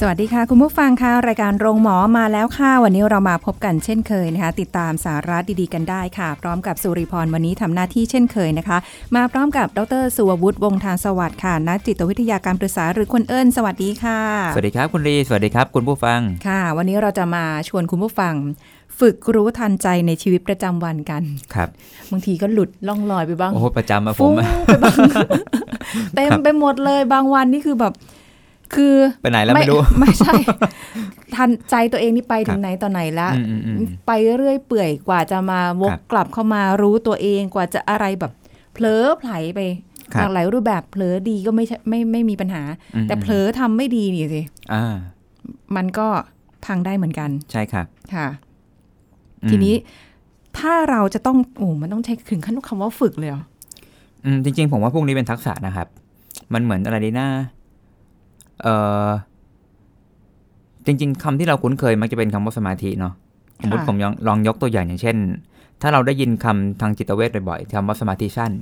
สวัสดีค่ะ คุณผู้ฟังค่ะรายการโรงหมอมาแล้วค่ะ วันนี้เรามาพบกันเช่นเคยนะคะ ติดตามสาระดีๆกันได้ค่ะ พร้อมกับสุริพรวันนี้ทำหน้าที่เช่นเคยนะคะ มาพร้อมกับดรสุวัวุฒิวงศ์ทานสวัสดิ์ค่ะนักจิตวิทยาการปรึกษาหรือคุณเอิญสวัสดีค่ะ สวัสดีครับคุณรีสวัสดีครับคุณผู้ฟังค่ะ วันนี้เราจะมาชวนคุณผู้ฟังฝึกรู้ทันใจในชีวิตประจำวันกัน ครับ บางทีก็หลุดล่องลอยไปบ้าง โอ้โหประจำมาผฟุ้มงไปบ้าง เต็มไปหมดเลย บางวันนี่คือแบบ คือไปไหนแล้วไม่รู้ไม่ใช่ ทันใจตัวเองนี่ไปถึครังบไหนต่อไหนแล้วอืมอืมอืมไปเรื่อยเปื่อยกว่าจะมาวกครับกลับเข้ามารู้ตัวเองกว่าจะอะไรแบบเผลอไผลไปครัหบลากหลายรูปแบบเผลอดีก็ไม่ใช่ไม่ไม่มีปัญหาอืมแต่เผลอทำไม่ดีนี่สิอ่ามันก็พังได้เหมือนกัน ใช่ครับค่ะอืมทีนี้ถ้าเราจะต้องโอ้มันต้องใช้ถึงขั้นคำว่าฝึกเลยเหรออืมจริง ๆ ผมว่าพวกนี้เป็นทักษะนะครับ มันเหมือนอะไรดีนะ เออจริง ๆคำที่เราคุ้นเคยมักจะเป็นคำว่าสมาธิเนาะสมมติค่ะผมลองลองยกตัวอย่างอย่างเช่น ถ้าเราได้ยินคำทางจิตเวชบ่อยๆคำว่าสมาธิสั้น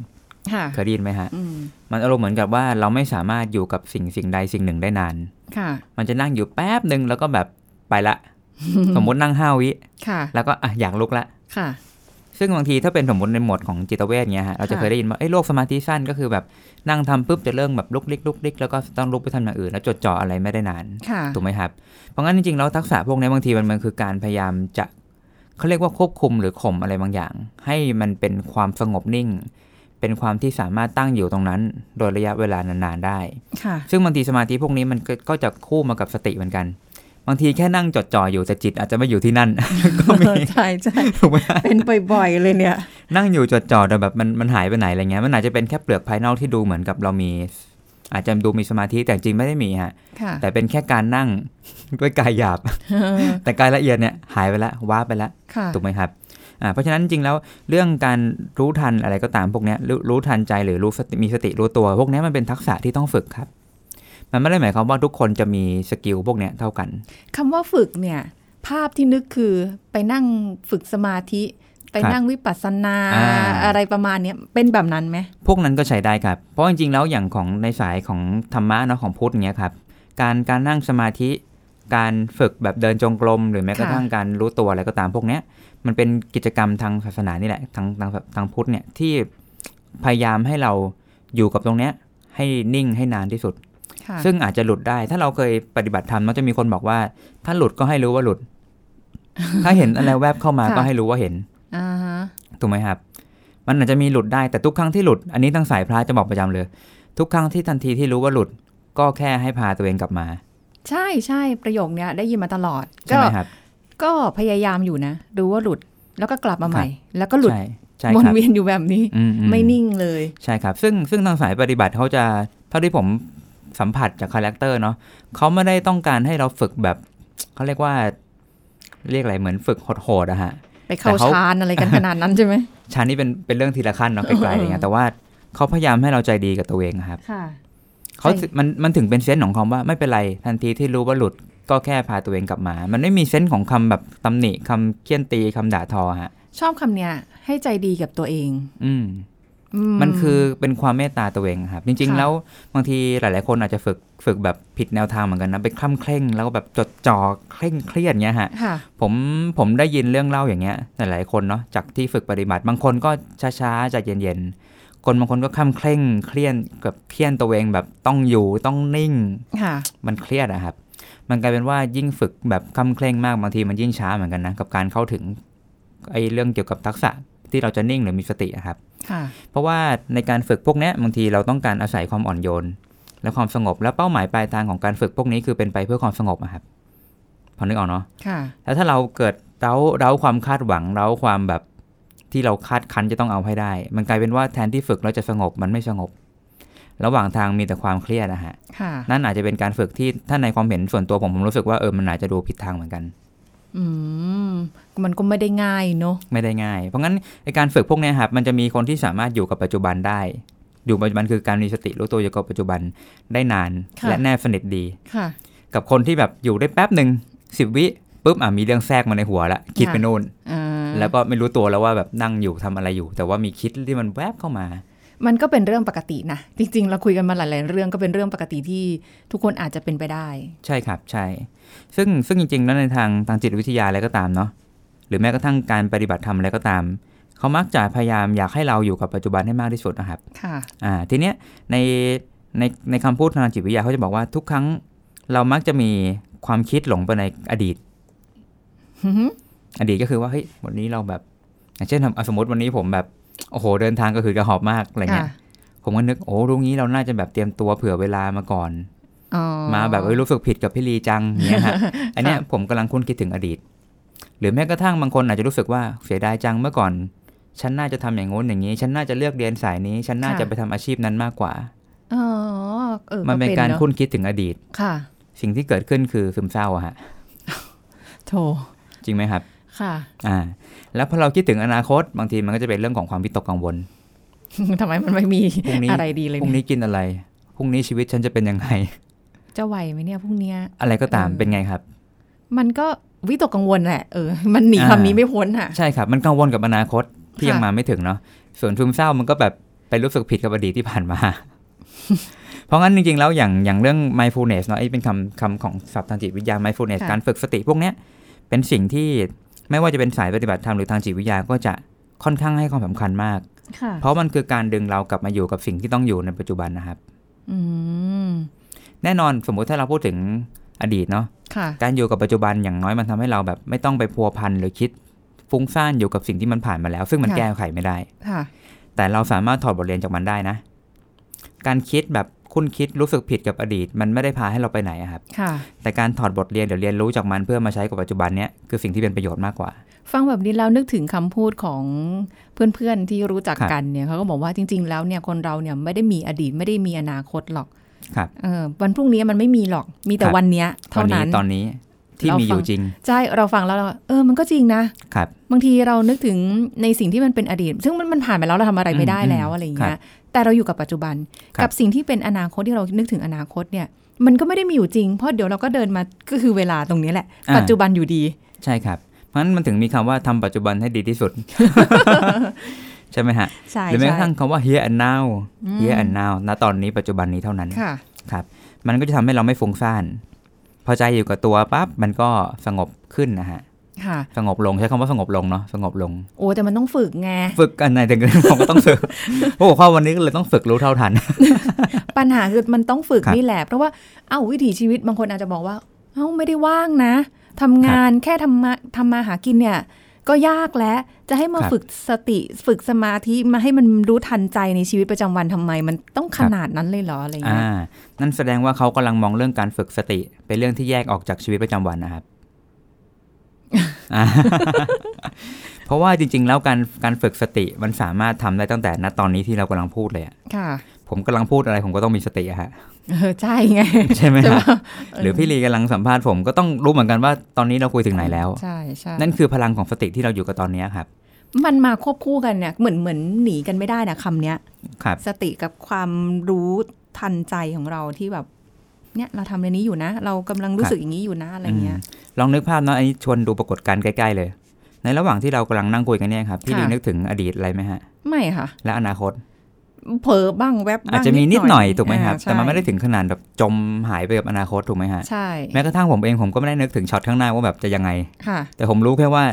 ค่ะเคยได้ยินไหมฮะอืมมันอารมณ์เหมือนกับว่าเราไม่สามารถอยู่กับสิ่งสิ่งใดสิ่งหนึ่งได้นาน ค่ะ มันจะนั่งอยู่แป๊บหนึ่งแล้วก็แบบไปละ สมมตินั่งห้าวิค่ะแล้วก็อะอยากลุกละค่ะ ซึ่งบางทีถ้าเป็นสมมติในหมวดของจิตเวชเงี้ยฮะเราจะค่ะเคยได้ยินว่าไอ้ยโรคสมาธิสั้นก็คือแบบนั่งทำปุ๊บจะเริ่มแบบลุกลิกลุกลิกแล้วก็ต้องลุกไปทำอย่างอื่น แล้วจดจ่ออะไรไม่ได้นานค่ะถูกไหมครับ เพราะงั้นจริงๆแล้วทักษะพวกนี้บางทีมันมันคือการพยายามจะเขาเรียกว่าควบคุมหรือข่มอะไรบางอย่าง ให้มันเป็นความสงบนิ่ง เป็นความที่สามารถตั้งอยู่ตรงนั้น โดยระยะเวลานานๆได้ค่ะซึ่งบางทีสมาธิพวกนี้มันก็ก็จะคู่มากับสติเหมือนกัน บางทีแค่นั่งจดจ่ออยู่แต่จิตอาจจะไม่อยู่ที่นั่น ก็มีใช่ใช่ถูกไหมเป็นบ่อยๆเลยเนี่ย นั่งอยู่จดจ่อแต่แบบมันมันหายไปไหนอะไรเงี้ยมันอาจจะเป็นแค่เปลือกภายนอกที่ดูเหมือนกับเรามี อาจจะดูมีสมาธิแต่จริงไม่ได้มีฮะค่ะแต่เป็นแค่การนั่งด้วยกายหยาบ แต่กายละเอียดเนี่ยหายไปแล้วว้าไปแล้วค่ะถูกไหมครับอ่าเพราะฉะนั้นจริงๆแล้วเรื่องการรู้ทันอะไรก็ตามพวกเนี้ยรู้รู้ทันใจหรือรู้สติมีสติรู้ตัว พวกเนี้ยมันเป็นทักษะที่ต้องฝึกครับ มันไม่ได้หมายความว่าทุกคนจะมีสกิลพวกเนี้ยเท่ากันคำว่าฝึกเนี่ย ภาพที่นึกคือไปนั่งฝึกสมาธิ ไปครับนั่งวิปัสสนาอ่าอะไรประมาณเนี้ยเป็นแบบนั้นไหมพวกนั้นก็ใช้ได้ครับ เพราะจริงๆแล้วอย่างของในสายของธรรมะเนาะของพุทธอย่างเงี้ยครับการการนั่งสมาธิการฝึกแบบเดินจงกรมหรือแม้กระทั่งการรู้ตัวอะไรก็ตามพวกเนี้ย มันเป็นกิจกรรมทางศาสนานี่แหละทางทางทางพุทธเนี่ยที่พยายามให้เราอยู่กับตรงเนี้ยให้นิ่งให้นานที่สุดค่ะ ซึ่งอาจจะหลุดได้ ถ้าเราเคยปฏิบัติธรรมมันจะมีคนบอกว่า ถ้าหลุดก็ให้รู้ว่าหลุด ถ้าเห็นอะไรแวบเข้ามาค่ะก็ให้รู้ว่าเห็นอ่าฮะถูกไหมครับ มันอาจจะมีหลุดได้แต่ทุกครั้งที่หลุด อันนี้ทางสายพระจะบอกประจำเลย ทุกครั้งที่ทันทีที่รู้ว่าหลุด ก็แค่ให้พาตัวเองกลับมา ใช่ใช่ประโยคเนี้ยได้ยินมาตลอดใช่ก็ไหมครับก็พยายามอยู่นะรู้ว่าหลุดแล้วก็กลับมาใหม่ แล้วก็หลุดใช่ใช่วนครับเวียนอยู่แบบนี้อือืไม่นิ่งเลย ใช่ครับ ซึ่งซึ่งทางสายปฏิบัติเขาจะเท่าที่ผม สัมผัสจาก character เนาะเขาไม่ได้ต้องการให้เราฝึกแบบเขาเรียกว่า เรียกอะไรเหมือนฝึกโหดๆอะฮะไปเข้าแต่เขาฌานอะไรกันขนาดนั้นใช่ไหมชั้นนี้เป็นเป็นเรื่องทีละขั้นเนาะไกลๆอะไรเงี้ยแต่ว่าเขาพยายามให้เราใจดีกับตัวเองอะครับค่ะเขาใช่มันมันถึงเป็นเซนส์ของคำว่าไม่เป็นไรทันทีที่รู้ว่าหลุดก็แค่พาตัวเองกลับมา มันไม่มีเซนส์ของคำแบบตำหนิคำเคี่ยนตีคำด่าทอฮะ ชอบคำเนี้ยให้ใจดีกับตัวเอง อื มอืมันคือเป็นความเมตตาตัวเองครับ จริงๆค่ะแล้วบางทีหลาย ๆ คนอาจจะฝึกฝึกแบบผิดแนวทางเหมือนกันนะไปคล่ำเคร่ง แล้วก็แบบจดจ่อเคร่งเครียดเงี้ยฮะค่ะผมผมได้ยินเรื่องเล่าอย่างเงี้ยหลาย ๆ คนเนาะจากที่ฝึกปฏิบัติ บางคนก็ช้าๆใจเย็นๆคนบางคนก็คล่ำเคร่งเครียดกับเครียดตัวเองแบบต้องอยู่ต้องนิ่งค่ะมันเครียดอะครับ มันกลายเป็นว่ายิ่งฝึกแบบคล่ำเคร่งมากบางทีมันยิ่งช้าเหมือนกันนะกับการเข้าถึงไอ้เรื่องเกี่ยวกับทักษะ ที่เราจะนิ่งหรือมีสติอะครับค่ะเพราะว่าในการฝึกพวกเนี้ยบางทีเราต้องการอาศัยความอ่อนโยน และความสงบ และเป้าหมายปลายทางของการฝึกพวกนี้คือเป็นไปเพื่อความสงบอะครับพอนึกออกเนาะค่ะแล้วถ้าเราเกิดเร้าเร้าความคาดหวังเร้าความแบบที่เราคาดคันจะต้องเอาให้ได้ มันกลายเป็นว่าแทนที่ฝึกแล้วจะสงบมันไม่สงบ ระหว่างทางมีแต่ความเครียดนะฮะค่ะนั่นอาจจะเป็นการฝึกที่ถ้าในความเห็นส่วนตัวผมผมรู้สึกว่าเออมันอาจจะดูผิดทางเหมือนกัน อืมมันก็ไม่ได้ง่ายเนอะไม่ได้ง่าย เพราะงั้นไอการฝึกพวกเนี้ยครับมันจะมีคนที่สามารถอยู่กับปัจจุบันได้ อยู่ปัจจุบันคือการมีสติรู้ตัวอยู่กับปัจจุบันได้นานและแนบสนิทดีค่ะ กับคนที่แบบอยู่ได้แป๊บหนึ่งสิบวิปุ๊บอะมีเรื่องแทรกมาในหัวละคิดไปนู่นอ่าแล้วก็ไม่รู้ตัวแล้วว่าแบบนั่งอยู่ทำอะไรอยู่ แต่ว่ามีคิดที่มันแวบเข้ามามันก็เป็นเรื่องปกตินะ จริง ๆ เราคุยกันมาหลาย ๆ เรื่องก็เป็นเรื่องปกติที่ทุกคนอาจจะเป็นไปได้ ใช่ครับใช่ ซึ่งซึ่งจริงๆแล้วในทางทางจิตวิทยาอะไรก็ตามเนาะหรือแม้กระทั่งการปฏิบัติธรรมอะไรก็ตาม เขามักจะพยายามอยากให้เราอยู่กับปัจจุบันให้มากที่สุดนะครับค่ะอ่าทีเนี้ยในในในคำพูดทางจิตวิทยาเขาจะบอกว่าทุกครั้งเรามักจะมีความคิดหลงไปในอดีตอือหืออดีตก็คือว่าเฮ้ยวันนี้เราแบบอย่างเช่นอะสมมติวันนี้ผมแบบโอ้โหเดินทางก็คือกระหอบมากอะไรเงี้ยค่ะผมก็นึกโอ้รุ่งนี้เราน่าจะแบบเตรียมตัวเผื่อเวลามาก่อนอ๋อ มาแบบเอ้ยรู้สึกผิดกับพี่ลีจังเนี้ยฮะอันเนี้ยผมกำลังคุ้นคิดถึงอดีต หรือแม้กระทั่งบางคนอาจจะรู้สึกว่าเสียดายจังเมื่อก่อน ฉันน่าจะทำอย่างงู้นอย่างนี้ ฉันน่าจะเลือกเรียนสายนี้ ฉันน่าจะไปทำอาชีพนั้นมากกว่าอ๋อเออมันเป็นการอะคุ้นคิดถึงอดีตค่ะ สิ่งที่เกิดขึ้นคือซึมเศร้าอะฮะโถจริงไหมครับ ค่ะ อ่า แล้วพอเราคิดถึงอนาคตบางทีมันก็จะเป็นเรื่องของความวิตกกังวลทำไมมันไม่มีพรุ่งนี้อะไรดีเลยพรุ่งเนี่ยนี้กินอะไรพรุ่งนี้ชีวิตฉันจะเป็นยังไง จะไหวไหมเนี่ยพรุ่งเนี้ยอะไรก็ตามเออเป็นไงครับ มันก็วิตกกังวลแหละเออมันหนีอ่าคำนี้ไม่พ้นอะใช่ครับ มันกังวลกับอนาคตที่ค่ะยังมาไม่ถึงเนาะส่วนซึมเศร้ามันก็แบบไปรู้สึกผิดกับอดีตที่ผ่านมา เพราะงั้นจริงๆแล้วอย่างอย่างเรื่อง mindfulness เนาะไอ้เป็นคำคำของศัพท์ทางจิตวิทยา mindfulness ค่ะการฝึกสติพวกเนี้ยเป็นสิ่งที่ไม่ว่าจะเป็นสายปฏิบัติธรรมหรือทางจิตวิทยาก็จะค่อนข้างให้ความสำคัญมากค่ะเพราะมันคือการดึงเรากลับมาอยู่กับสิ่งที่ต้องอยู่ในปัจจุบันนะครับ อืม แน่นอนสมมุติถ้าเราพูดถึงอดีตเนาะค่ะการอยู่กับปัจจุบันอย่างน้อยมันทำให้เราแบบไม่ต้องไปพัวพันหรือคิดฟุ้งซ่านอยู่กับสิ่งที่มันผ่านมาแล้ว ซึ่งมันค่ะแก้ไขไม่ได้ค่ะแต่เราสามารถถอดบทเรียนจากมันได้นะ การคิดแบบคุ้นคิดรู้สึกผิดกับอดีต มันไม่ได้พาให้เราไปไหนอะครับค่ะแต่การถอดบทเรียนหรือเรียนรู้จากมันเพื่อมาใช้กับปัจจุบันเนี้ยคือสิ่งที่เป็นประโยชน์มากกว่า ฟังแบบนี้แล้วนึกถึงคำพูดของเพื่อนๆที่รู้จักครับกันเนี่ยเขาก็บอกว่าจริง ๆ แล้วเนี่ยคนเราเนี่ยไม่ได้มีอดีตไม่ได้มีอนาคตหรอก ครับเออวันพรุ่งนี้มันไม่มีหรอกมีแต่ครับวันเนี้ยตอเท่านนี้นั้นตอนนี้ที่เรามีมีอยู่จริง ใช่เราฟังแล้วเราเออมันก็จริงนะครับ บางทีเรานึกถึงในสิ่งที่มันเป็นอดีต ซึ่งมันมันผ่านไปแล้วเราทำอะไรไม่ได้อืมแล้วอืมอะไรอย่างครัเงี้ยบแต่เราอยู่กับปัจจุบันครับกับสิ่งที่เป็นอนาคตที่เรานึกถึงอนาคตเนี่ย มันก็ไม่ได้มีอยู่จริง เพราะเดี๋ยวเราก็เดินมาก็คือเวลาตรงนี้แหละอ่าปัจจุบันอยู่ดี ใช่ครับ เพราะฉะนั้นมันถึงมีคำว่าทำปัจจุบันให้ดีที่สุด ใช่ไหมฮะใช่หรือแม้กใช่ระทั่งคำว่า here and now อืม here and now ณตอนนี้ปัจจุบันนี้เท่านั้นค่ะครับมันก็จะทำให้เราไม่ฟุ้งซ่าน พอใจอยู่กับตัวปั๊บมันก็สงบขึ้นนะฮะค่ะสงบลงใช้คำว่าสงบลงเนาะสงบลง โอ้แต่มันต้องฝึกไงฝึกกันในถึงผมก็ต้องฝึกโอ้ข้อวันนี้ก็เลยต้องฝึกรู้เท่าทัน ปัญหาคือมันต้องฝึกครับนี่แหละ เพราะว่าเอ้าวิถีชีวิตบางคนอาจจะบอกว่า เอ้าไม่ได้ว่างนะทำงานแค่ทำมาทำมาหากินเนี่ย ก็ยากแล้ว จะให้มาครับฝึกสติฝึกสมาธิมาให้มันรู้ทันใจในชีวิตประจำวันทำไม มันต้องขนาดนั้นเลยเหรออะไรอย่างอ่าเงี้ยนั่นแสดงว่าเขากำลังมองเรื่องการฝึกสติ เป็นเรื่องที่แยกออกจากชีวิตประจำวันนะครับอ่าเพราะว่าจริง ๆ แล้วการการฝึกสติมันสามารถทำได้ตั้งแต่ณตอนนี้ที่เรากำลังพูดเลยอะค่ะ ผมกำลังพูดอะไรผมก็ต้องมีสติอะฮะ เออใช่ไง ใช่ไหมใช่ฮะปะหรือพี่ลีกำลังสัมภาษณ์ผมก็ต้องรู้เหมือนกันว่าตอนนี้เราคุยถึงไหนแล้ว ใช่ใช่นั่นคือพลังของสติที่เราอยู่กับตอนนี้ครับ มันมาควบคู่กันเนี่ยเหมือนเหมือนหนีกันไม่ได้นะคำเนี้ยครับสติกับความรู้ทันใจของเราที่แบบเนี่ยเราทำเรื่องนี้อยู่นะ เรากำลังรู้สึกอย่างนี้อยู่นะอะไรเงี้ย ลองนึกภาพเนาะอันนี้ชวนดูปรากฏการณ์ใกล้ๆเลย ในระหว่างที่เรากำลังนั่งคุยกันเนี่ยครับพี่ลีค่ะนึกถึงอดีตอะไรไหมฮะ ไม่ค่ะ และอนาคต เผลอบ้างแวบบ้างอาจจะมีนิดหน่อยถูกไหมครับอ่าใช่แต่มันไม่ได้ถึงขนาดแบบจมหายไปกับอนาคตถูกไหมฮะใช่แม้กระทั่งผมเองผมก็ไม่ได้นึกถึงช็อตข้างหน้าว่าแบบจะยังไงค่ะแต่ผมรู้แค่ว่า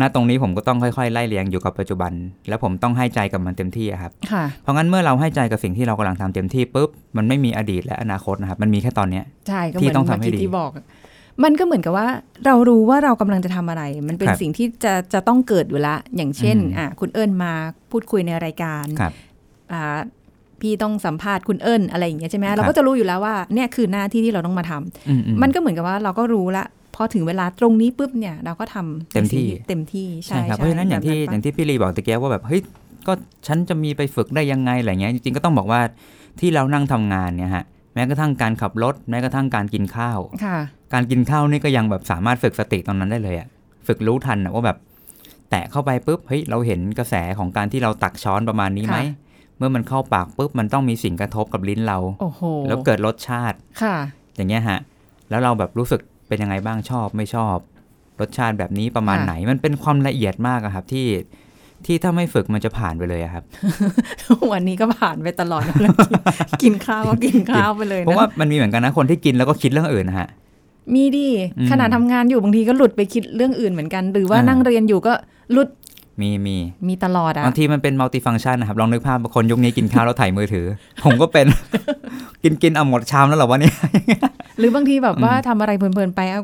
ณตรงนี้ผมก็ต้องค่อยๆไล่เรียงอยู่กับปัจจุบัน แล้วผมต้องให้ใจกับมันเต็มที่อะครับค่ะเพราะงั้นเมื่อเราให้ใจกับสิ่งที่เรากำลังทำเต็มที่ปุ๊บมันไม่มีอดีตและอนาคตนะครับมันมีแค่ตอนเนี้ยใช่ก็เหที่มือนต้องทำเมื่อให้กี้ดีที่บอก มันก็เหมือนกับว่าเรารู้ว่าเรากำลังจะทำอะไร มันเป็นครับสิ่งที่จะจะต้องเกิดอยู่ละ อย่างเช่นอืมอะคุณเอิญมาพูดคุยในรายการครับอ่า พี่ต้องสัมภาษณ์คุณเอิญอะไรอย่างเงี้ยใช่ไหมครับเราก็จะรู้อยู่แล้วว่าเนี่ยคือหน้าที่ที่เราต้องมาทำอืๆมันก็เหมือนกับว่าเราก็รู้ละพอถึงเวลาตรงนี้ปุ๊บเนี่ยเราก็ทำเต็มที่ในสิ่งเต็มที่ใช่ใช่ครับเพราะฉะนั้นอย่างที่แบบอย่างที่พี่ลีบอกตะเกียบว่าแบบเฮ้ยก็ฉันจะมีไปฝึกได้ยังไงอะไรเงี้ยจริงๆก็ต้องบอกว่าที่เรานั่งทำงานเนี่ยฮะแม้กระทั่งการขับรถแม้กระทั่งการกินข้าวค่ะการกินข้าวนี่ก็ยังแบบสามารถฝึกสติตอนนั้นได้เลยอะฝึกรู้ทันอะว่าแบบ แตะเข้าไปปุ๊บเฮ้ยเราเห็นกระแสของการที่เราตักช้อนประมาณนี้ไหมค่ะ เมื่อมันเข้าปากปุ๊บมันต้องมีสิ่งกระทบกับลิ้นเราโอ้โหแล้วเกิดรสชาติค่ะ อย่างเงี้ยฮะ แล้วเราแบบรู้สึกเป็นยังไงบ้างชอบไม่ชอบ รสชาติแบบนี้ประมาณค่ะไหน มันเป็นความละเอียดมากอะครับที่ที่ถ้าไม่ฝึกมันจะผ่านไปเลยอะครับ วันนี้ก็ผ่านไปตลอดเลยกินข้าวก็กินข้าวไปเลยเพราะนะว่ามันมีเหมือนกันนะคนที่กินแล้วก็คิดเรื่องอื่นนะฮะมีดิอืมขณะทำงานอยู่บางทีก็หลุดไปคิดเรื่องอื่นเหมือนกัน หรือว่าอ่านั่นั่งเรียนอยู่ก็หลุด มีมีมีตลอดอะบางทีมันเป็นมัลติฟังชันนะครับ ลองนึกภาพคนยุคนี้กินข้าวแล้วถ่ายมือถือ ผมก็เป็นกินกินเอาหมดชามแล้วเหรอวะเนี่ยหรือบางทีแบบอืมว่าทำอะไรเพลินๆไปเอา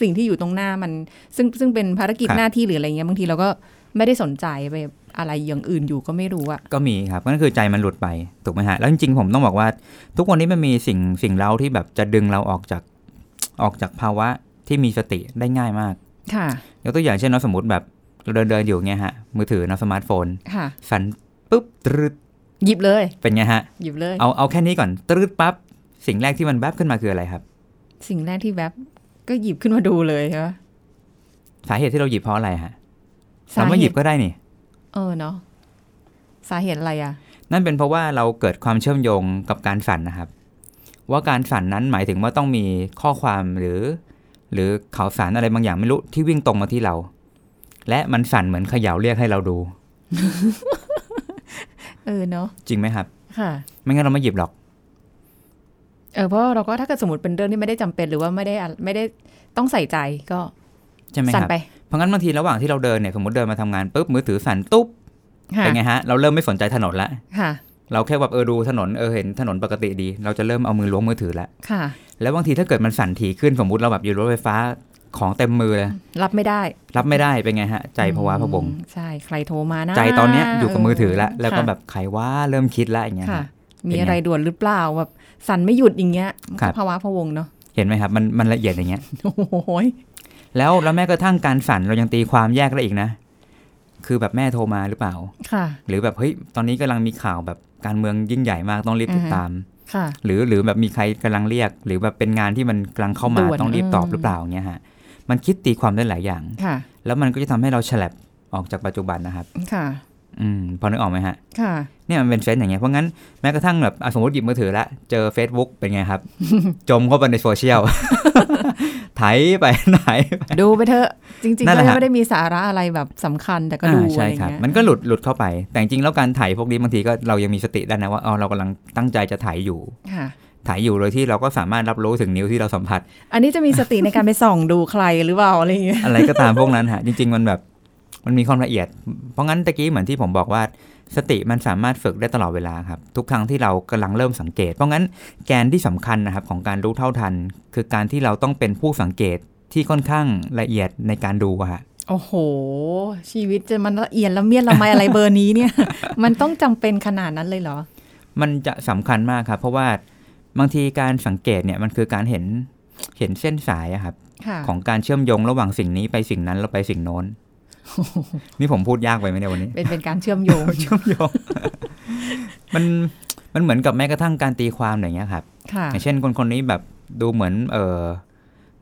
สิ่งที่อยู่ตรงหน้ามัน ซึ่งซึ่งเป็นภารกิจครับหน้าที่หรืออะไรเงี้ยบางทีเราก็ไม่ได้สนใจไปอะไรอย่างอื่นอยู่ก็ไม่รู้อะก็มีครับก็คือใจมันหลุดไปถูกไหมฮะแล้วจริงๆผมต้องบอกว่า ทุกวันนี้มันมีสิ่งสิ่งเล่าที่แบบจะดึงเราออกจากออกจากภาวะที่มีสติได้ง่ายมาก ค่ะยกตัวอย่างเช่นเราสมมติแบบ เราเดินเดินๆอยู่เงี้ยฮะ มือถือเนอะสมาร์ทโฟนค่ะสั่นปุ๊บตรึดหยิบเลย เป็นไงฮะ หยิบเลย เอาเอาแค่นี้ก่อนตรึดปั๊บสิ่งแรกที่มันแวบขึ้นมาคืออะไรครับ สิ่งแรกที่แบบก็หยิบขึ้นมาดูเลยใช่ไหมสาเหตุที่เราหยิบเพราะอะไรฮะสเราไม่หยิบก็ได้นี่ เออเนาะสาเหตุอะไรอะนั่นเป็นเพราะว่าเราเกิดความเชื่อมโยงกับการฝันนะครับ ว่าการฝันนั้นหมายถึงว่าต้องมีข้อความหรือ หรือข่าวสารอะไรบางอย่างไม่รู้ที่วิ่งตรงมาที่เรา และมันสั่นเหมือนเขย่าเรียกให้เราดู เออเนาะจริงไหมครับ ค่ะ ไม่งั้นเราไม่หยิบหรอก เออเพราะเราก็ถ้าเกิดสมมติเป็นเรื่องที่ไม่ได้จำเป็นหรือว่าไม่ได้อะไม่ได้ต้องใส่ใจก็ใช่ไหมคสั่นรับไปเพราะงั้นบางทีระหว่างที่เราเดินเนี่ยสมมติเดินมาทำงานปุ๊บมือถือสั่นตุ๊บค่ะเป็นไงฮะ เราเริ่มไม่สนใจถนนละค่ะ เราแค่แบบเออดูถนนเออเห็นถนนปกติดี เราจะเริ่มเอามือล้วงมือถือละค่ะ แล้วบางทีถ้าเกิดมันสั่นถี่ขึ้นสมมติเราแบบอยู่รถไฟฟ้า ของเต็มมือเลย รับไม่ได้ รับไม่ได้เป็นไงฮะ ใจภาวะพะวงอืมใช่ใครโทรมานะใจตอนเนี้ยอยู่กับมือถือละแล้วก็ค่ะแบบใครว่าเริ่มคิดละอย่างเงี้ยค่ะฮะมีเป็นไงอะไรด่วนหรือเปล่าแบบสั่นไม่หยุดอย่างเงี้ยครับภาวะพะวงเนาะเห็นไหมครับ มันมันละเอียดอย่างเงี้ยโอ้โหยแล้วแล้วแม้กระทั่งการสั่นเรายังตีความแยกได้อีกนะ คือแบบแม่โทรมาหรือเปล่าค่ะ หรือแบบเฮ้ยตอนนี้กำลังมีข่าวแบบการเมืองยิ่งใหญ่มากต้องรีบติดตามค่ะ หรือหรือแบบมีใครกำลังเรียก หรือแบบเป็นงานที่มันกำลังเข้ามาด่วนต้องรีบตอบอืมหรือเปล่าเงี้ยฮะ มันคิดตีความได้หลายอย่างค่ะ แล้วมันก็จะทำให้เราฉลับออกจากปัจจุบันนะครับ ค่ะ อืม พอนึกออกไหมฮะ ค่ะ เนี่ยมันเป็นเซนส์อย่างเงี้ย เพราะงั้นแม้กระทั่งแบบอะสมมติหยิบมือถือละ เจอ Facebook เป็นไงครับ จมเข้าไปในโซเชียลไถไปไหนไปดูไปเถอะจริงๆนั่นแหก็ละฮะไม่ได้มีสาระอะไรแบบสำคัญแต่ก็ดูอ่าอะใช่ไรครับเงี้ยมันก็หลุดหลุดเข้าไป แต่จริงๆแล้วการถ่ายพวกนี้บางทีก็เรายังมีสติได้นะว่าอ๋อเรากำลังตั้งใจจะถ่ายอยู่ค่ะ ถ่ายอยู่โดยที่เราก็สามารถรับรู้ถึงนิ้วที่เราสัมผัส อันนี้จะมีสติในการไปส่องดูใครหรือเปล่าอะไรอย่างเงี้ยอะไรก็ตามพวกนั้นฮะจริง ๆ มันแบบมันมีความละเอียด เพราะงั้นตะกี้เหมือนที่ผมบอกว่าสติมันสามารถฝึกได้ตลอดเวลาครับ ทุกครั้งที่เรากำลังเริ่มสังเกต เพราะงั้นแกนที่สำคัญนะครับของการรู้เท่าทัน คือการที่เราต้องเป็นผู้สังเกตที่ค่อนข้างละเอียดในการดูอะฮะโอ้โห ชีวิตจะมันละเอียดละเมียดละไมอะไรเบอร์นี้เนี่ย มันต้องจำเป็นขนาดนั้นเลยเหรอ มันจะสำคัญมากครับ เพราะว่า บางทีการสังเกตเนี่ยมันคือการเห็นเห็นเส้นสายอะครับค่ะของการเชื่อมโยงระหว่างสิ่งนี้ไปสิ่งนั้นแล้วไปสิ่งโน้น นี่ผมพูดยากไปไหมเนี่ยวันนี้ เป็นเป็นการเชื่อมโยงเชื่อมโยง มันมันเหมือนกับแม้กระทั่งการตีความอย่างเงี้ยครับค่ะอย่างเช่นคนคนนี้แบบดูเหมือน เออ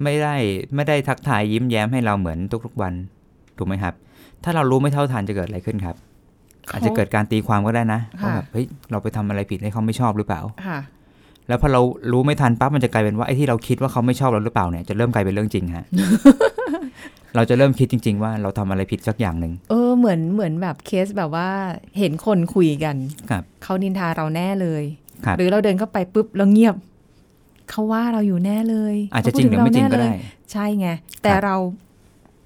ไม่ได้ไม่ได้ทักทายยิ้มแย้มให้เราเหมือนทุกๆวัน ถูกไหมครับ ถ้าเรารู้ไม่เท่าทันจะเกิดอะไรขึ้นครับ อาจจะเกิดการตีความก็ได้นะค่ะว่าแบบเฮ้ยเราไปทำอะไรผิดให้เขาไม่ชอบหรือเปล่าค่ะ แล้วพอเรารู้ไม่ทันปั๊บมันจะกลายเป็นว่าไอ้ที่เราคิดว่าเขาไม่ชอบเราหรือเปล่าเนี่ยจะเริ่มกลายเป็นเรื่องจริงฮะเราจะเริ่มคิดจริง ๆ ว่าเราทำอะไรผิดสักอย่างหนึ่งเออเหมือนเหมือนแบบเคสแบบว่าเห็นคนคุยกันครับเขานินทาเราแน่เลยครับหรือเราเดินเข้าไปปุ๊บแล้วเงียบเขาว่าเราอยู่แน่เลย อาจจะจริงหรือไม่จริงก็ได้เขาพูถึเาแน่เลยใช่ไง แต่เรา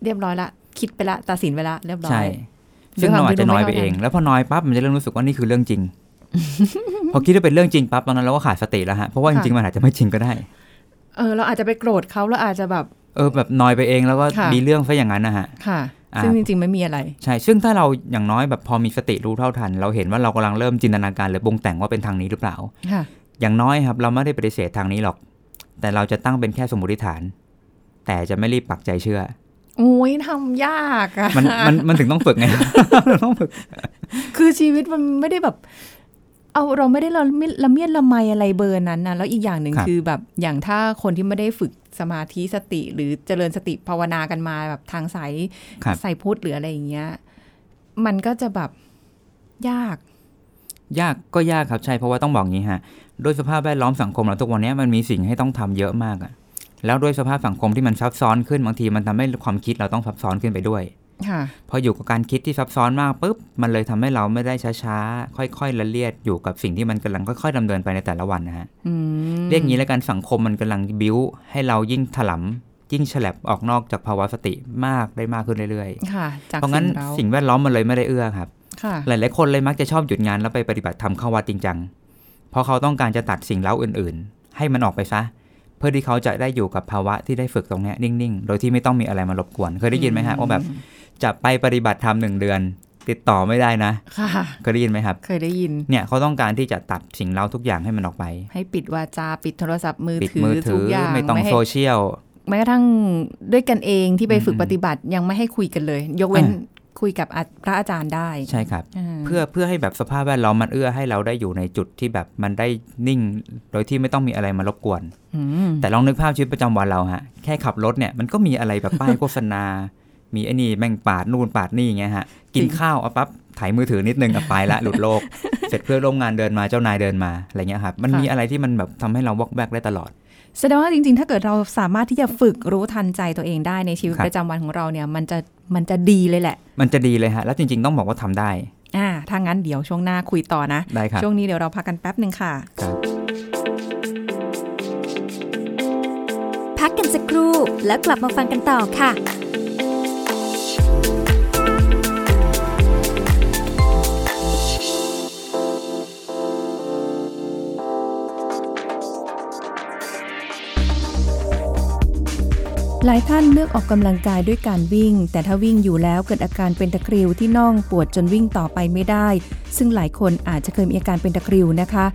เรียบร้อยละ คิดไปละตัดสินไปละเรียบร้อใช่ยซึ่งเราอาจจะน้อยไปเองด้วยความที่แล้วพอน้อยปั๊บมันจะเริ่มรู้สึกว่านี่คือเรื่องจริง พอคิดว่าเป็นเรื่องจริงปั๊บตอนนั้นเราก็ขาดสติแล้วฮะเพราะว่าจริงๆมันอาจจะไม่จริงก็ได้ เออเราอาจจะไปโกรธเขาแล้วอาจจะแบบ เออแบบน้อยไปเองแล้วก็ค่ะมีเรื่องซะอย่างนั้นนะฮะค่ะอ่าซึ่งจริงๆไม่มีอะไร ใช่ ซึ่งถ้าเราอย่างน้อยแบบพอมีสติรู้เท่าทัน เราเห็นว่าเรากำลังเริ่มจินตนาการหรือปรุงแต่งว่าเป็นทางนี้หรือเปล่าค่ะอย่างน้อยครับ เราไม่ได้ปฏิเสธทางนี้หรอก แต่เราจะตั้งเป็นแค่สมมติฐาน แต่จะไม่รีบปักใจเชื่อโอ้ยทำยากอะมันมันมันถึงต้องฝึกไงต้องฝึก คือชีวิตมันไม่ได้แบบ เอาเราไม่ได้ละเมียดละเมียดละไมอะไรเบอร์นั้นนะแล้วอีกอย่างหนึ่งครับคือแบบอย่างถ้าคนที่ไม่ได้ฝึกสมาธิสติ หรือเจริญสติภาวนากันมาแบบทางสายครับสายพุทธหรืออะไรอย่างเงี้ย มันก็จะแบบยาก ยากก็ยากครับใช่เพราะว่าต้องบอกงี้ฮะด้วยสภาพแวดล้อมสังคมเราทุกวันนี้มันมีสิ่งให้ต้องทำเยอะมากอะแล้วด้วยสภาพสังคมที่มันซับซ้อนขึ้นบางทีมันทำให้ความคิดเราต้องซับซ้อนขึ้นไปด้วยค่ะ พออยู่กับการคิดที่ซับซ้อนมากปุ๊บมันเลยทำให้เราไม่ได้ช้าๆ ค่อยๆละเลียดอยู่กับสิ่งที่มันกำลังค่อยๆดำเนินไปในแต่ละวันนะฮะอืมเรียกงี้แล้วกันสังคมมันกำลังบิ้วให้เรายิ่งถลำยิ่งฉลับออกนอกจากภาวะสติมากได้มากขึ้นเรื่อยค่ะๆจากเพราะงั้นเราสิ่งแวดล้อมมันเลยไม่ได้เอื้อครับค่ะหลายๆคนเลยมักจะชอบหยุดงานแล้วไปปฏิบัติธรรมเข้าวัดจริงจังเพราะเขาต้องการจะตัดสิ่งเล้าอื่นๆ ให้มันออกไปซะเพื่อที่เขาจะได้อยู่กับภาวะที่ได้ฝึกตรงเนี้ยนิ่งๆ โดยที่ไม่ต้องมีอะไรมารบกวน เคยได้ยินไหมฮะว่าแบบ จะไปปฏิบัติธรรมหนึ่งเดือน ติดต่อไม่ได้นะ ค่ะ เคยได้ยินไหมครับ เคยได้ยิน เนี่ยเขาต้องการที่จะตัดสิ่งเล้าทุกอย่างให้มันออกไป ให้ปิดวาจาปิดโทรศัพท์มือปิดถือมือถืทุกออย่างไม่ต้องให้โซเชียลแม้กระทั่งด้วยกันเองที่ไปฝึกอืมปฏิบัติยังไม่ให้คุยกันเลย ยกเว้นอ่คุยกับอาพระอาจารย์ได้ใช่ครับาเพื่อเพื่อให้แบบสภาพแวดล้อมมันเอื้อให้เราได้อยู่ในจุดที่แบบมันได้นิ่ง โดยที่ไม่ต้องมีอะไรมารบกวนอืมแต่ลองนึกภาพชีวิตประจำวันเราฮะแค่ขับรถเนี่ยมันก็มีอะไรแบบป้ายโฆษณา มีไอ้นี่แม่งปาดนู่นปาดนี่อย่างเงี้ยฮะ กินข้าวเอาปั๊บถ่ายมือถือนิดนึงเอาไปละหลุดโลก เสร็จเพื่อนร่วมงานเดินมาเจ้านายเดินมาอะไรเงี้ยครับมันมีอะไรที่มันแบบทำให้เราวอกแวกได้ตลอดแสดงว่าจริงๆ ถ้าเกิดเราสามารถที่จะฝึกรู้ทันใจตัวเองได้ในชีวิตครับประจำวันของเราเนี่ย มันจะมันจะดีเลยแหละ มันจะดีเลยฮะ แล้วจริงๆ ต้องบอกว่าทำได้ อ่า ถ้างั้นเดี๋ยวช่วงหน้าคุยต่อนะ ได้ครับช่วงนี้เดี๋ยวเราพักกันแป๊บหนึ่งค่ะครับพักกันสักครู่แล้วกลับมาฟังกันต่อค่ะ ลายท่านเลือกออกกำลังกายด้วยการวิ่ง แต่ถ้าวิ่งอยู่แล้วเกิดอาการเป็นตะคริวที่น่องปวดจนวิ่งต่อไปไม่ได้ ซึ่งหลายคนอาจจะเคยมีอาการเป็นตะคริวนะคะ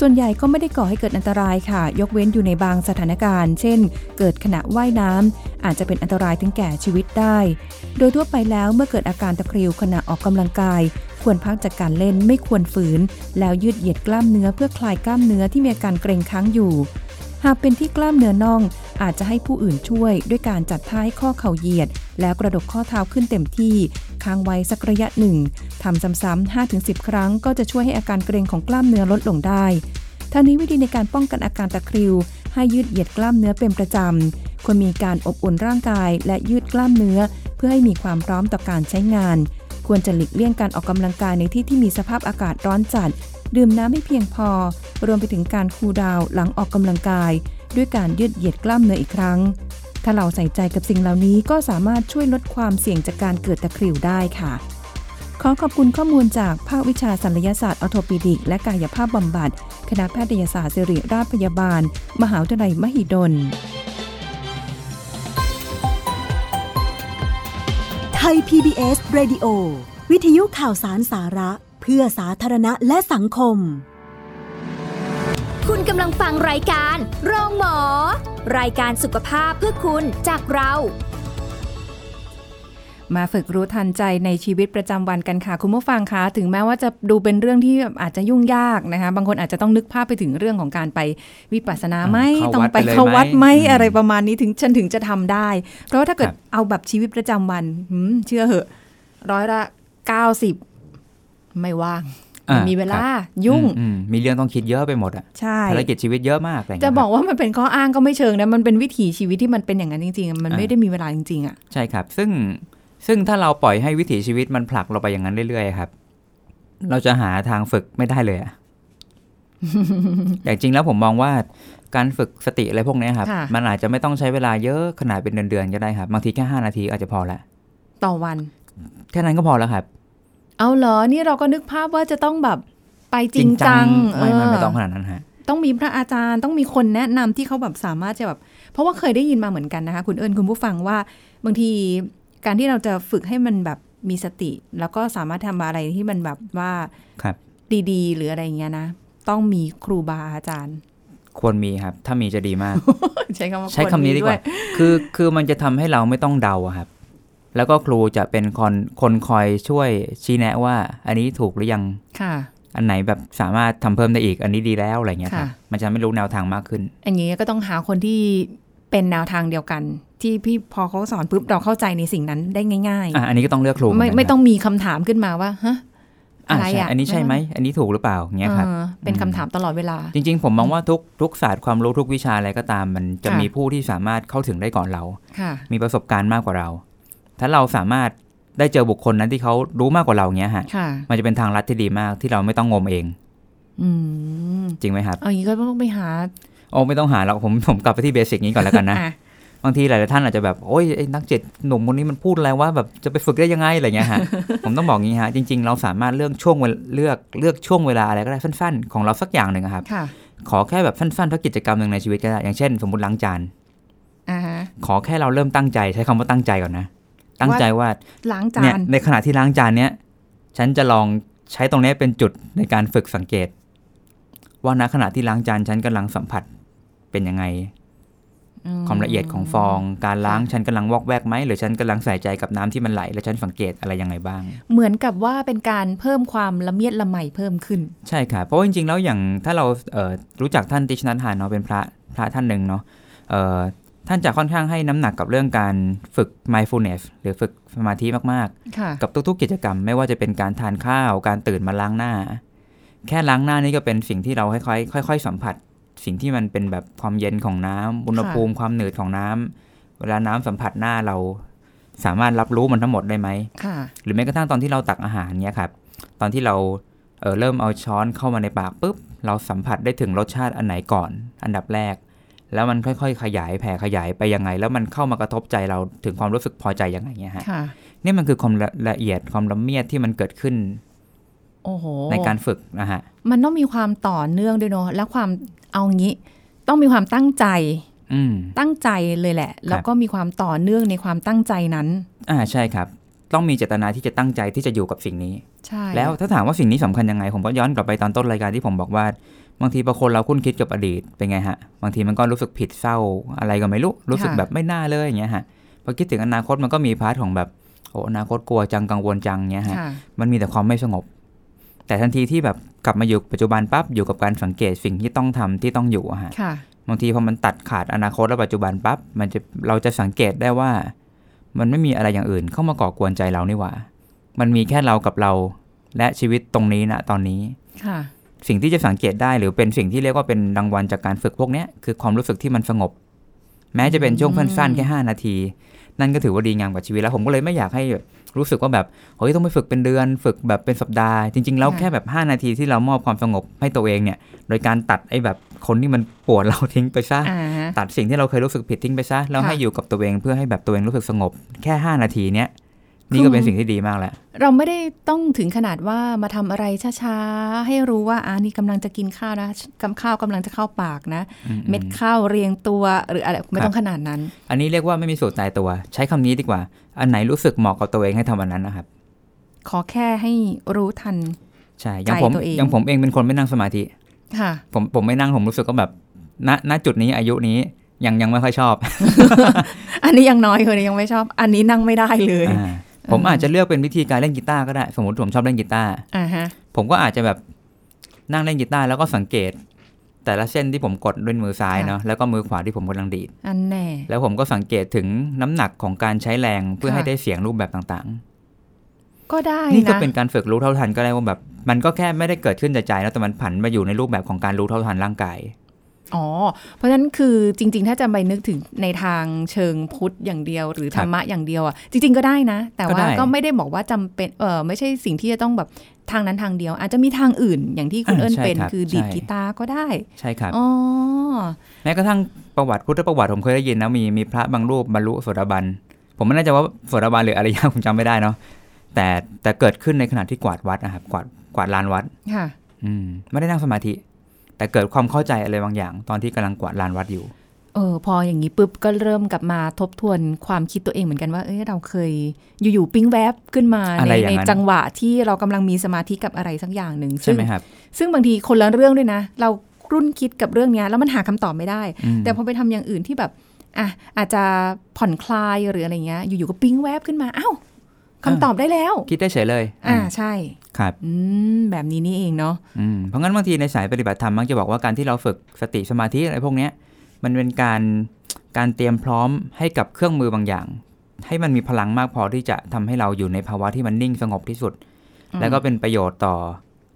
ส่วนใหญ่ก็ไม่ได้ก่อให้เกิดอันตรายค่ะ ยกเว้นอยู่ในบางสถานการณ์ เช่น เกิดขณะว่ายน้ำอาจจะเป็นอันตรายถึงแก่ชีวิตได้ โดยทั่วไปแล้วเมื่อเกิดอาการตะคริวขณะออกกำลังกาย ควรพักจากการเล่นไม่ควรฝืน แล้วยืดเหยียดกล้ามเนื้อเพื่อคลายกล้ามเนื้อที่มีอาการเกร็งค้างอยู่ หากเป็นที่กล้ามเนื้อน่อง อาจจะให้ผู้อื่นช่วยด้วยการจัดท่าให้ข้อเข่าเหยียด แล้วกระดกข้อเท้าขึ้นเต็มที่ ค้างไว้สักระยะหนึ่งทำซ้ำๆ5-10 ครั้งก็จะช่วยให้อาการเกร็งของกล้ามเนื้อลดลงได้ทั้งนี้วิธีในการป้องกันอาการตะคริว ให้ยืดเหยียดกล้ามเนื้อเป็นประจำควรมีการอบอุ่นร่างกายและยืดกล้ามเนื้อ เพื่อให้มีความพร้อมต่อการใช้งาน ควรจะหลีกเลี่ยงการออกกำลังกายในที่ที่มีสภาพอากาศร้อนจัด ดื่มน้ำให้เพียงพอ รวมไปถึงการคูลดาวหลังออกกำลังกาย ด้วยการยืดเหยียดกล้ามเนื้ออีกครั้ง ถ้าเราใส่ใจกับสิ่งเหล่านี้ก็สามารถช่วยลดความเสี่ยงจากการเกิดตะคริวได้ค่ะ ขอขอบคุณข้อมูลจากภาควิชาศัลยศาสตร์ออโทปิดิก และกายภาพบำบัด คณะแพทยศาสตร์ศิริราชพยาบาล มหาวิทยาลัยมหิดล ไทย PBS Radio วิทยุข่าวสารสาระ เพื่อสาธารณะและสังคม คุณกำลังฟังรายการโรงหมอ รายการสุขภาพเพื่อคุณจากเรา มาฝึกรู้ทันใจในชีวิตประจำวันกันค่ะ คุณผู้ฟังคะถึงแม้ว่าจะดูเป็นเรื่องที่อาจจะยุ่งยากนะคะ บางคนอาจจะต้องนึกภาพไปถึงเรื่องของการไปวิปัสสนาไหมเข้าต้องวัดไปไปเลยเข้าวัดไหมไหมอะไรประมาณนี้ถึงฉันถึงจะทำได้ เพราะว่าถ้าเกิดครับ เอาแบบชีวิตประจำวันหืมเชื่อเหอะร้อยละเก้าสิบ ไม่ว่างอ่าไม่มีเวลาครับยุ่งอืมอืมมีเรื่องต้องคิดเยอะไปหมดอะใช่ภารกิจชีวิตเยอะมากอะไรเงี้ยจะครับบอกว่ามันเป็นข้ออ้างก็ไม่เชิงนะมันเป็นวิถีชีวิตที่มันเป็นอย่างนั้นจริง ๆ มันอ่าไม่ได้มีเวลาจริงๆอะใช่ครับ ซึ่งซึ่งถ้าเราปล่อยให้วิถีชีวิตมันผลักเราไปอย่างนั้นเรื่อยๆครับ เราจะหาทางฝึกไม่ได้เลยอะแต่จริงแล้วผมมองว่าการฝึกสติอะไรพวกเนี้ยครับค่ะมันอาจจะไม่ต้องใช้เวลาเยอะขนาดเป็นเดือนๆก็ได้ครับบางทีแค่ห้านาทีอาจจะพอละต่อวันแค่นั้นก็พอแล้วครับ เอาเหรอ นี่เราก็นึกภาพว่าจะต้องแบบไปจริงจังไม่ไม่ไม่เต้องขนาดนั้นฮะ ต้องมีพระอาจารย์ต้องมีคนแนะนำที่เขาแบบสามารถจะแบบ เพราะว่าเคยได้ยินมาเหมือนกันนะคะ คุณเอิญคุณผู้ฟังว่า บางทีการที่เราจะฝึกให้มันแบบมีสติ แล้วก็สามารถทำอะไรที่มันแบบว่าครับดีๆ หรืออะไรอย่างเงี้ยนะ ต้องมีครูบาอาจารย์ ควรมีครับ ถ้ามีจะดีมาก ใช้คำว่าใช้คำนี้ดีกว่า คือคือมันจะทำให้เราไม่ต้องเดาอะครับ แล้วก็ครูจะเป็นคนคนคอยช่วยชี้แนะว่า อันนี้ถูกหรือยังค่ะ อันไหนแบบสามารถทำเพิ่มได้อีก อันนี้ดีแล้วอะไรเงี้ยครับค่ะมันจะไม่รู้แนวทางมากขึ้น อันนี้ก็ต้องหาคนที่เป็นแนวทางเดียวกัน ที่พี่พอเขาสอนปุ๊บเราเข้าใจในสิ่งนั้นได้ง่ายอะอันนี้ก็ต้องเลือกครูๆไม่เหนกันไม่ครับต้องมีคำถามขึ้นมาว่าฮะอะอะไรใช่อะอันนี้ใช่ไหม อันนี้ถูกหรือเปล่าเงี้ยครับเออเป็นคำถามตลอดเวลา จริง ๆ ผมมองว่าทุกทุกศาสตร์ความรู้ทุกวิชาอะไรก็ตาม มันจะค่ะมีผู้ที่สามารถเข้าถึงได้ก่อนเราค่ะมีประสบการณ์มากกว่าเรา ถ้าเราสามารถได้เจอบุคคลนั้นที่เขารู้มากกว่าเราเงี้ยฮะค่ะมันจะเป็นทางลัดที่ดีมากที่เราไม่ต้องงมเองอืมจริงไหมครับเอาอย่างนี้ก็ต้องไปหาโอ้ไม่ต้องหาเราผมผมกลับไปที่เบสิกนี้ก่อนแล้วกันนะอะบางทีหลายๆท่านอาจจะแบบโอ้ยไอ้นักเจ็ดหนุ่มคนนี้มันพูดอะไรว่าแบบจะไปฝึกได้ยังไงอะไรเงี้ยฮะผมต้องบอกงี้ฮะจริง ๆ เราสามารถเลือกช่วงเวลเลือกเลือกช่วงเวลาอะไรก็ได้สั้น ๆ ของเราสักอย่างหนึ่งอะครับค่ะขอแค่แบบสั้นๆสักกิจกรรมหนึ่งในชีวิตก็ได้อย่างเช่น สมมติล้างจานอ่าฮะขอแค่เราเริ่มตั้งใจใช้คำว่าตั้งใจก่อนนะ ตั้งใจว่าล้างจาเนี่ยนในขณะที่ล้างจานเนี้ยฉันจะลองใช้ตรงเนี้ยเป็นจุดในการฝึกสังเกต ว่าณขณะที่ล้างจานฉันกำลังสัมผัสเป็นยังไงความละเอียดของฟอง การล้างฉันกำลังวอกแวกไหมหรือฉันกำลังใส่ใจกับน้ำที่มันไหล แล้วฉันสังเกตอะไรยังไงบ้าง เหมือนกับว่าเป็นการเพิ่มความละเมียดละไมเพิ่มขึ้น ใช่ค่ะ เพราะว่าจริงๆแล้วอย่างถ้าเราเอ่อรู้จักท่านติชนัทหานเนาะเป็นพระพระท่านหนึ่งเนาะเอ่อ ท่านจะค่อนข้างให้น้ำหนักกับเรื่องการฝึก mindfulness หรือฝึกสมาธิมากๆค่ะกับทุกๆ กิจกรรม ไม่ว่าจะเป็นการทานข้าว การตื่นมาล้างหน้า แค่ล้างหน้านี่ก็เป็นสิ่งที่เราค่อยๆค่อย ๆ สัมผัส สิ่งที่มันเป็นแบบความเย็นของน้ำอุณหภูมิความหนืดของน้ำเวลาน้ำสัมผัสหน้าเราสามารถรับรู้มันทั้งหมดได้ไหมค่ะหรือแม้กระทั่งตอนที่เราตักอาหารเนี่ยครับ ตอนที่เราเออเริ่มเอาช้อนเข้ามาในปากปุ๊บ เราสัมผัสได้ถึงรสชาติอันไหนก่อน อันดับแรก แล้วมันค่อยๆ ขยายแผ่ขยายไปยังไง แล้วมันเข้ามากระทบใจเราถึงความรู้สึกพอใจยังไงเนี่ยฮะค่ะนี่มันคือความละละเอียดความละเมียดที่มันเกิดขึ้นโอ้โหในการฝึกนะฮะมันต้องมีความต่อเนื่องด้วยเนาะและความเอางี้ ต้องมีความตั้งใจอืมตั้งใจเลยแหละ แล้วก็มีความต่อเนื่องในความตั้งใจนั้น อ่าใช่ครับ ต้องมีเจตนาที่จะตั้งใจที่จะอยู่กับสิ่งนี้ ใช่ แล้วถ้าถามว่าสิ่งนี้สำคัญยังไง ผมก็ย้อนกลับไปตอนต้นรายการที่ผมบอกว่า บางทีบางคนเราครุ่นคิดกับอดีตเป็นไงฮะ บางทีมันก็รู้สึกผิดเศร้าอะไรก็ไม่รู้ รู้สึกแบบไม่น่าเลยอย่างเงี้ยฮะพอคิดถึงอนาคตมันก็มี part ของแบบโอ้อนาคตกลัวจังกังวลจังเงี้ยฮะค่ะมันมีแต่ความไม่สงบ แต่ทันทีที่แบบกลับมาอยู่ปัจจุบันปั๊บอยู่กับการสังเกตสิ่งที่ต้องทำที่ต้องอยู่อะฮะค่ะบางทีพอมันตัดขาดอนาคตและปัจจุบันปั๊บมันจะเราจะสังเกตได้ว่า มันไม่มีอะไรอย่างอื่นเข้ามาก่อกวนใจเรานี่หว่า มันมีแค่เรากับเราและชีวิตตรงนี้นะตอนนี้ค่ะ สิ่งที่จะสังเกตได้หรือเป็นสิ่งที่เรียกว่าเป็นรางวัลจากการฝึกพวกเนี้ยคือความรู้สึกที่มันสงบ แม้จะเป็นช่วงสั้นๆแค่ 5 นาที นั่นก็ถือว่าดีงามกว่าชีวิตแล้วผมก็เลยไม่อยากให้รู้สึกว่าแบบเฮ้ยต้องไปฝึกเป็นเดือนฝึกแบบเป็นสัปดาห์ จริง ๆ แล้วค่ะแค่แบบ 5 นาทีที่เรามอบความสงบให้ตัวเองเนี่ย โดยการตัดไอ้แบบคนที่มันปวดเราทิ้งไปซะอ่าฮะตัดสิ่งที่เราเคยรู้สึกผิดทิ้งไปซะแล้วค่ะให้อยู่กับตัวเองเพื่อให้แบบตัวเองรู้สึกสงบแค่ 5 นาทีเนี้ย นี่ก็เป็นสิ่งที่ดีมากแล้ว เราไม่ได้ต้องถึงขนาดว่ามาทำอะไรช้าๆ ให้รู้ว่าอ่านี่กำลังจะกินข้าวนะกำข้าวกำลังจะเข้าปากนะอืเม็ดข้าวเรียงตัวหรืออะไรไม่ต้องขนาดนั้น อันนี้เรียกว่าไม่มีสูตรตายตัว ใช้คำนี้ดีกว่า อันไหนรู้สึกเหมาะกับตัวเองให้ทำอันนั้นนะครับ ขอแค่ให้รู้ทันใช่อย่างผมใจตัวเองอย่างผมเองเป็นคนไม่นั่งสมาธิค่ะ ผมผมไม่นั่งผมรู้สึกก็แบบณณจุดนี้อายุนี้ยังยังไม่ค่อยชอบ อันนี้ยังน้อยคนยังไม่ชอบ อันนี้นั่งไม่ได้เลยอ่า ผมอาจจะเลือกเป็นวิธีการเล่นกีตาร์ก็ได้ สมมติผมชอบเล่นกีตาร์อ่าฮะผมก็อาจจะแบบนั่งเล่นกีตาร์แล้วก็สังเกต แต่ละเส้นที่ผมกดด้วยมือซ้ายค่ะเนาะแล้วก็มือขวาที่ผมกำลังดีดอันแน่แล้วผมก็สังเกตถึงน้ำหนักของการใช้แรงเพื่อค่ะให้ได้เสียงรูปแบบต่างก็ได้ๆนี่ก็นะเป็นการฝึกรู้เท่าทันก็ได้ว่าแบบ มันก็แค่ไม่ได้เกิดขึ้นจากใจแล้วแต่มันผันมาอยู่ในรูปแบบของการรู้เท่าทันร่างกาย อ๋อ เพราะฉะนั้นคือจริง ๆ ถ้าจะไปนึกถึงในทางเชิงพุทธอย่างเดียว หรือครัธรบรมะอย่างเดียวอะจริง ๆ ก็ได้นะ แต่ก็ว่าได้ก็ไม่ได้บอกว่าจำเป็นเออไม่ใช่สิ่งที่จะต้องแบบทางนั้นทางเดียว อาจจะมีทางอื่นอย่างที่คุณอ่าเอิญใช่เป็นครับคือดีดใช่กีตาร์ก็ได้ ใช่ครับอ๋อแม้กระทั่งประวัติพุทธประวัติผมเคยได้ยินนะมีมีพระบางรูปบรรลุโสดาบัน ผมไม่แน่ใจว่าโสดาบันหรืออริยะผมจำไม่ได้เนาะแต่แต่เกิดขึ้นในขณะที่กวาดวัดนะครับกวาดกวาดลานวัดค่ะ อืมไม่ได้นั่งสมาธิ แต่เกิดความเข้าใจอะไรบางอย่าง ตอนที่กำลังกวาดลานวัดอยู่เออพออย่างนี้ปุ๊บก็เริ่มกลับมาทบทวนความคิดตัวเองเหมือนกันว่าเอ้ยเราเคยอยู่ๆปิ้งแวบขึ้นมาอะในไรอย่างในนั้นจังหวะที่เรากำลังมีสมาธิกับอะไรสักอย่างหนึ่งใช่ซึ่งไหมครับซึ่งบางทีคนละเรื่องด้วยนะ เรารุ่นคิดกับเรื่องเนี้ยแล้วมันหาคำตอบไม่ได้อืมแต่พอไปทำอย่างอื่นที่แบบอะอาจจะผ่อนคลายหรืออะไรเงี้ยอยู่ๆก็ปิ้งแวบขึ้นมาอ้าวคำตอบได้แล้ว คิดได้เฉยเลย อ่าอืมใช่ ครับอืมแบบนี้นี่เองเนาะอืมเพราะงั้นบางทีในสายปฏิบัติธรรมมักจะบอกว่าการที่เราฝึกสติสมาธิอะไรพวกเนี้ยมันเป็นการการเตรียมพร้อมให้กับเครื่องมือบางอย่าง ให้มันมีพลังมากพอที่จะทำให้เราอยู่ในภาวะที่มันนิ่งสงบที่สุดอืมแล้วก็เป็นประโยชน์ต่อ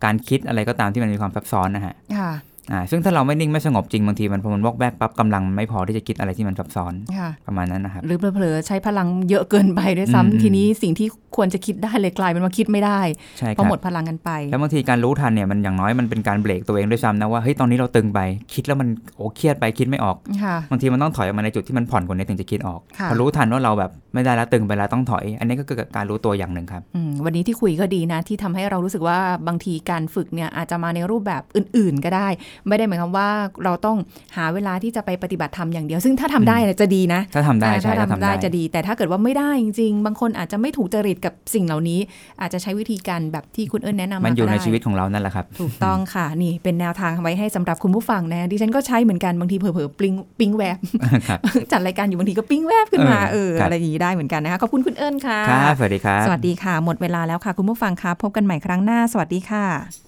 การคิดอะไรก็ตามที่มันมีความซับซ้อนนะฮะค่ะ อ่าซึ่งถ้าเราไม่นิ่งไม่สงบจริงบางทีมันพอมันวอกแวกปั๊บกำลังไม่พอที่จะคิดอะไรที่มันซับซ้อนค่ะประมาณนั้นนะครับหรือเผลอๆใช้พลังเยอะเกินไปด้วยอืมซ้ำทีนี้สิ่งที่ควรจะคิดได้เลยกลายเป็นว่าคิดไม่ได้ใช่คเพราะรับหมดพลังกันไป แล้วบางทีการรู้ทันเนี่ยมันอย่างน้อยมันเป็นการเบรกตัวเองด้วยซ้ำนะว่าเฮ้ยตอนนี้เราตึงไปคิดแล้วมันโอ้เครียดไปคิดไม่ออกค่ะบางทีมันต้องถอยออกมาในจุดที่มันผ่อนกว่านี้ถึงจะคิดออกค่ะพอรู้ทันว่าเราแบบไม่ได้แล้วตึงไปแล้วต้องถอย อันนี้ก็คือการรู้ตัวอย่างหนึ่งครับอืมวันนี้ที่คุยก็ดีนะที่ทำให้เรารู้สึกว่าบางทีการฝึกเนี่ยอาจจะมาในรูปแบบอื่น ๆ ก็ได้ไม่ได้หมายความว่าเราต้องหาเวลาที่จะไปปฏิบัติธรรมอย่างเดียว ซึ่งถ้าทำได้เนี่ยจะดีนะ ถ้าทำได้อ่าใช่ถ้าถ้าทำทำได้ได้จะดี แต่ถ้าเกิดว่าไม่ได้จริง ๆ บางคนอาจจะไม่ถูกจริตกับสิ่งเหล่านี้ อาจจะใช้วิธีการแบบที่คุณเอิญแนะนำมันอยู่ก็ในได้ชีวิตของเรานั่นแหละครับ ถูกต้องค่ะนี่เป็นแนวทางไว้ให้สำหรับคุณผู้ฟังนะดิฉันก็ใช้เหมือนกันบางทีเผลอๆปลิงปิ้งแวบครับจัดรายการอยู่บางทีก็ปิ้งแวบขึ้นมาเอเอออครับอะไรอย่างนี้ได้เหมือนกันนะคะขอบคุณคุณเอิญค่ะครับสวัสดีครับสวัสดีค่ะ หมดเวลาแล้วค่ะคุณผู้ฟังคะพบกันใหม่ครั้งหน้า สวัสดีค่ะ